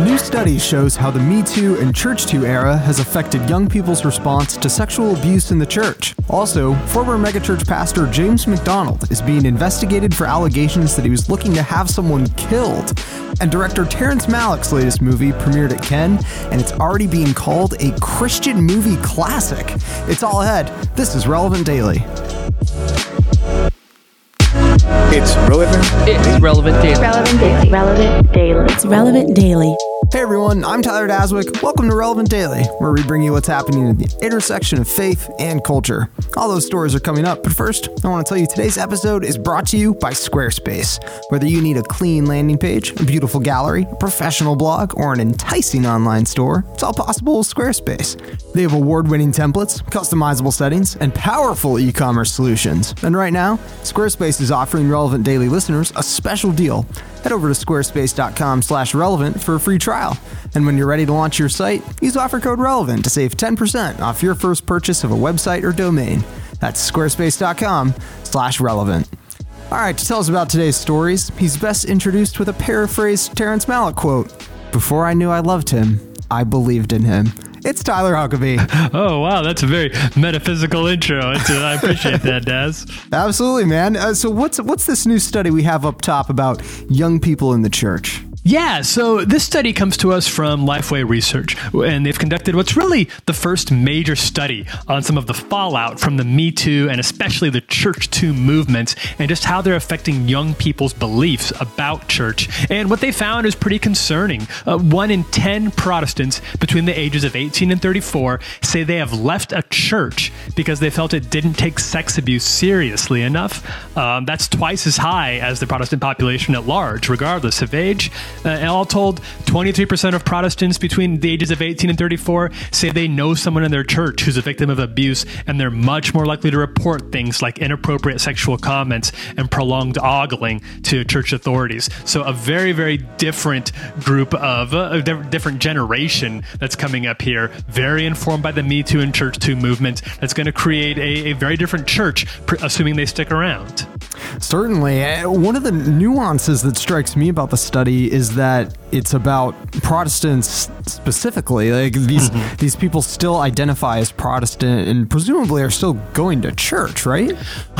A new study shows how the Me Too and Church Too era has affected young people's response to sexual abuse in the church. Also, former megachurch pastor James MacDonald is being investigated for allegations that he was looking to have someone killed. And director Terrence Malick's latest movie premiered at Cannes, and it's already being called a Christian movie classic. It's all ahead. This is Relevant Daily. It's relevant. It's relevant daily. Relevant Daily. Relevant Daily. It's relevant daily. Hey everyone, I'm Tyler Daswick. Welcome to Relevant Daily, where we bring you what's happening at the intersection of faith and culture. All those stories are coming up, but first, I want to tell you today's episode is brought to you by Squarespace. Whether you need a clean landing page, a beautiful gallery, a professional blog, or an enticing online store, it's all possible with Squarespace. They have award winning templates, customizable settings, and powerful e commerce solutions. And right now, Squarespace is offering Relevant Daily listeners a special deal. Head over to squarespace.com slash relevant for a free trial. And when you're ready to launch your site, use offer code relevant to save 10% off your first purchase of a website or domain. That's squarespace.com slash relevant. All right, to tell us about today's stories, he's best introduced with a paraphrased Terrence Malick quote Before I knew I loved him, I believed in him. It's Tyler Huckabee. Oh wow, that's a very metaphysical intro. I appreciate that, Daz. Absolutely, man. Uh, so what's what's this new study we have up top about young people in the church? Yeah, so this study comes to us from Lifeway Research, and they've conducted what's really the first major study on some of the fallout from the Me Too and especially the Church Too movements and just how they're affecting young people's beliefs about church. And what they found is pretty concerning. Uh, one in 10 Protestants between the ages of 18 and 34 say they have left a church because they felt it didn't take sex abuse seriously enough. Um, that's twice as high as the Protestant population at large, regardless of age. Uh, all told, 23% of Protestants between the ages of 18 and 34 say they know someone in their church who's a victim of abuse, and they're much more likely to report things like inappropriate sexual comments and prolonged ogling to church authorities. So, a very, very different group of uh, a different generation that's coming up here, very informed by the Me Too and Church Too movement, that's going to create a, a very different church, assuming they stick around. Certainly. Uh, one of the nuances that strikes me about the study is that it's about Protestants specifically. Like these mm-hmm. these people still identify as Protestant and presumably are still going to church, right?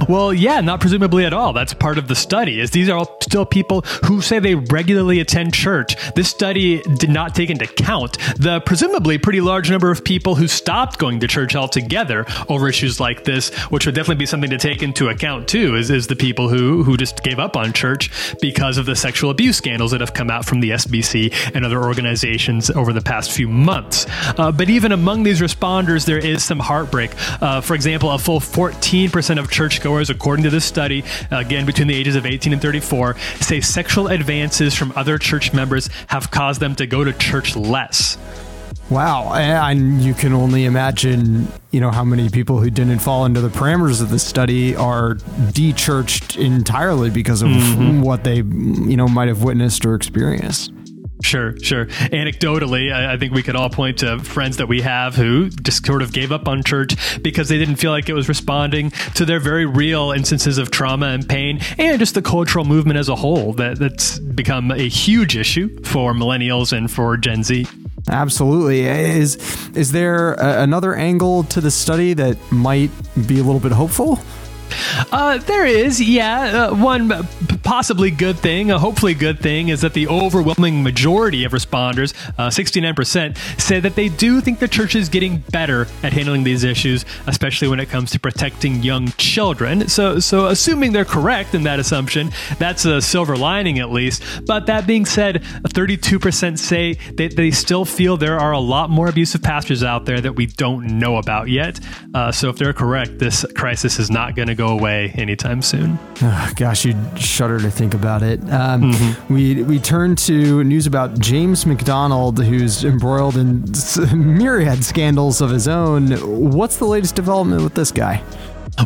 Well, yeah, not presumably at all. That's part of the study. Is these are all still people who say they regularly attend church. This study did not take into account the presumably pretty large number of people who stopped going to church altogether over issues like this, which would definitely be something to take into account too. Is is the people who who just gave up on church because of the sexual abuse scandals that have come out from the SBC and other organizations over the past few months. Uh, but even among these responders, there is some heartbreak. Uh, for example, a full 14% of churchgoers, according to this study, again between the ages of 18 and 34, say sexual advances from other church members have caused them to go to church less. Wow, and you can only imagine, you know, how many people who didn't fall into the parameters of the study are de-churched entirely because of mm-hmm. what they, you know, might have witnessed or experienced. Sure, sure. Anecdotally, I, I, think we could all point to friends that we have who just sort of gave up on church because they didn't feel like it was responding to their very real instances of trauma and pain, and just the cultural movement as a whole that, that's become a huge issue for millennials and for Gen Z. Absolutely. Is is there a, another angle to the study that might be a little bit hopeful? Uh, there is, yeah. Uh, one possibly good thing, a hopefully good thing, is that the overwhelming majority of responders, uh, 69%, say that they do think the church is getting better at handling these issues, especially when it comes to protecting young children. So, so assuming they're correct in that assumption, that's a silver lining at least. But that being said, 32% say that they still feel there are a lot more abusive pastors out there that we don't know about yet. Uh, so if they're correct, this crisis is not going to go away anytime soon. Oh, gosh, you shudder to think about it. Um, mm-hmm. We we turn to news about James MacDonald, who's embroiled in myriad scandals of his own. What's the latest development with this guy?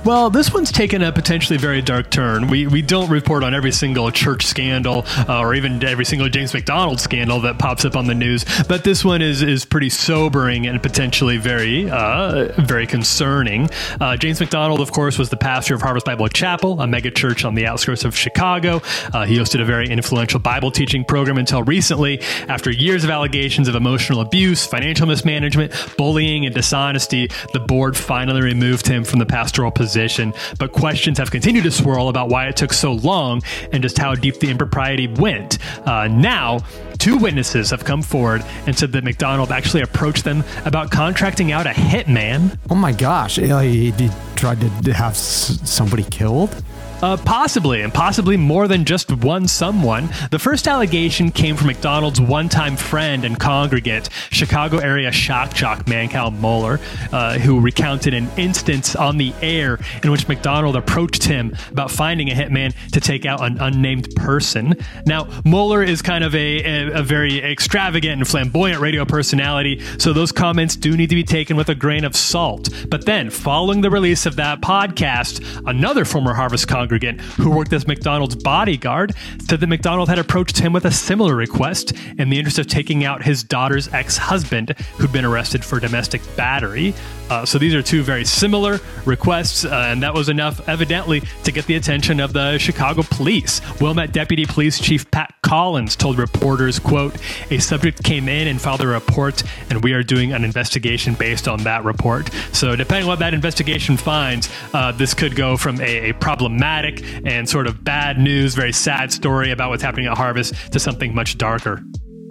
Well, this one's taken a potentially very dark turn. We we don't report on every single church scandal uh, or even every single James MacDonald scandal that pops up on the news, but this one is is pretty sobering and potentially very uh, very concerning. Uh, James MacDonald, of course, was the pastor of Harvest Bible Chapel, a mega church on the outskirts of Chicago. Uh, he hosted a very influential Bible teaching program until recently, after years of allegations of emotional abuse, financial mismanagement, bullying, and dishonesty. The board finally removed him from the pastoral position, but questions have continued to swirl about why it took so long and just how deep the impropriety went. Uh, now, two witnesses have come forward and said that MacDonald actually approached them about contracting out a hitman. Oh my gosh, he, he tried to have somebody killed? Uh, possibly, and possibly more than just one someone. The first allegation came from MacDonald's one time friend and congregant, Chicago area shock jock Mancow Muller, uh, who recounted an instance on the air in which MacDonald approached him about finding a hitman to take out an unnamed person. Now, Muller is kind of a, a, a very extravagant and flamboyant radio personality, so those comments do need to be taken with a grain of salt. But then, following the release of that podcast, another former Harvest congregant who worked as MacDonald's bodyguard said that MacDonald had approached him with a similar request in the interest of taking out his daughter's ex husband, who'd been arrested for domestic battery. Uh, so these are two very similar requests, uh, and that was enough, evidently, to get the attention of the Chicago police. Wilmette Deputy Police Chief Pat Collins told reporters, quote, a subject came in and filed a report, and we are doing an investigation based on that report. So depending on what that investigation finds, uh, this could go from a, a problematic and sort of bad news, very sad story about what's happening at Harvest to something much darker.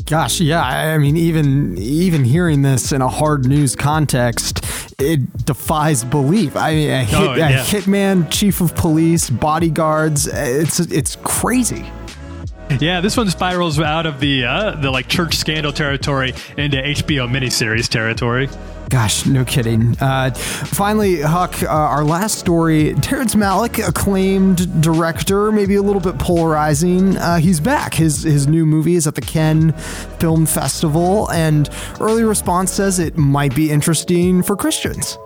Gosh, yeah. I mean, even even hearing this in a hard news context, it defies belief. I mean, a, hit, Oh, yeah. a hitman, chief of police, bodyguards. It's it's crazy. Yeah, this one spirals out of the uh, the like church scandal territory into HBO miniseries territory. Gosh, no kidding. Uh, finally, Huck, uh, our last story. Terrence Malick, acclaimed director, maybe a little bit polarizing. Uh, he's back. His his new movie is at the Cannes Film Festival, and early response says it might be interesting for Christians.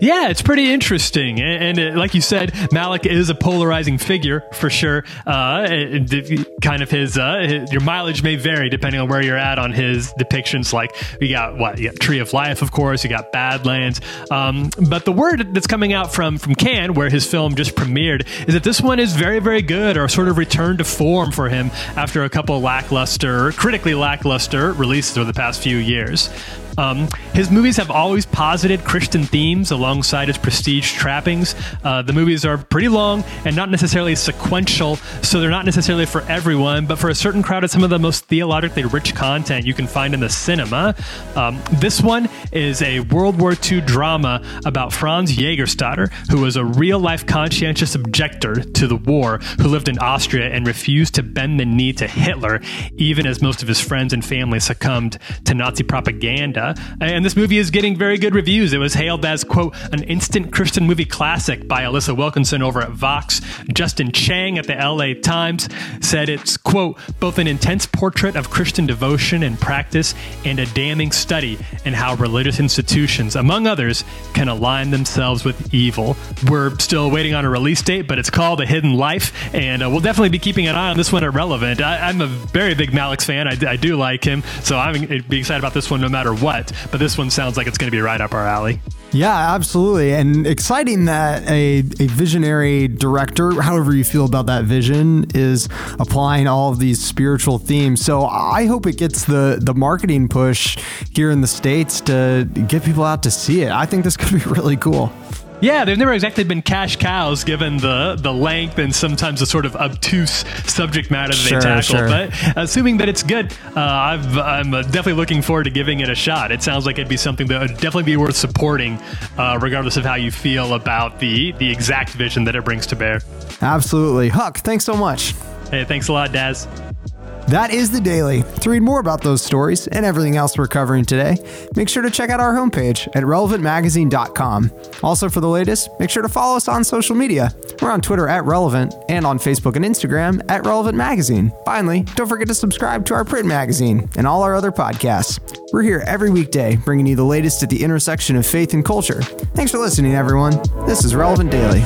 Yeah, it's pretty interesting, and, and uh, like you said, Malick is a polarizing figure for sure. Uh, and the- kind of his, uh, his your mileage may vary depending on where you're at on his depictions. Like we got what, you got Tree of Life, of course, you got Badlands. Um, but the word that's coming out from from Cannes, where his film just premiered, is that this one is very very good, or sort of returned to form for him after a couple lackluster, critically lackluster releases over the past few years. Um, his movies have always posited Christian themes alongside his prestige trappings. Uh, the movies are pretty long and not necessarily sequential, so they're not necessarily for everyone, but for a certain crowd, it's some of the most theologically rich content you can find in the cinema. Um, this one is a World War II drama about Franz Jägerstatter, who was a real life conscientious objector to the war, who lived in Austria and refused to bend the knee to Hitler, even as most of his friends and family succumbed to Nazi propaganda. And this movie is getting very good reviews. It was hailed as, quote, an instant Christian movie classic by Alissa Wilkinson over at Vox. Justin Chang at the LA Times said it's, quote, both an intense portrait of Christian devotion and practice and a damning study in how religious institutions, among others, can align themselves with evil. We're still waiting on a release date, but it's called A Hidden Life, and uh, we'll definitely be keeping an eye on this one at Relevant. I, I'm a very big Malick's fan. I, I do like him, so I'm be excited about this one no matter what. But this one sounds like it's going to be right up our alley. Yeah, absolutely. And exciting that a, a visionary director, however you feel about that vision, is applying all of these spiritual themes. So I hope it gets the, the marketing push here in the States to get people out to see it. I think this could be really cool. Yeah, they've never exactly been cash cows given the the length and sometimes the sort of obtuse subject matter that Sure, they tackle. sure. But assuming that it's good, uh, I've, I'm uh, definitely looking forward to giving it a shot. It sounds like it'd be something that would definitely be worth supporting, uh, regardless of how you feel about the the exact vision that it brings to bear. Absolutely. Huck, thanks so much. Hey, thanks a lot, Daz. That is the daily. To read more about those stories and everything else we're covering today, make sure to check out our homepage at relevantmagazine.com. Also, for the latest, make sure to follow us on social media. We're on Twitter at Relevant and on Facebook and Instagram at Relevant Magazine. Finally, don't forget to subscribe to our print magazine and all our other podcasts. We're here every weekday bringing you the latest at the intersection of faith and culture. Thanks for listening, everyone. This is Relevant Daily.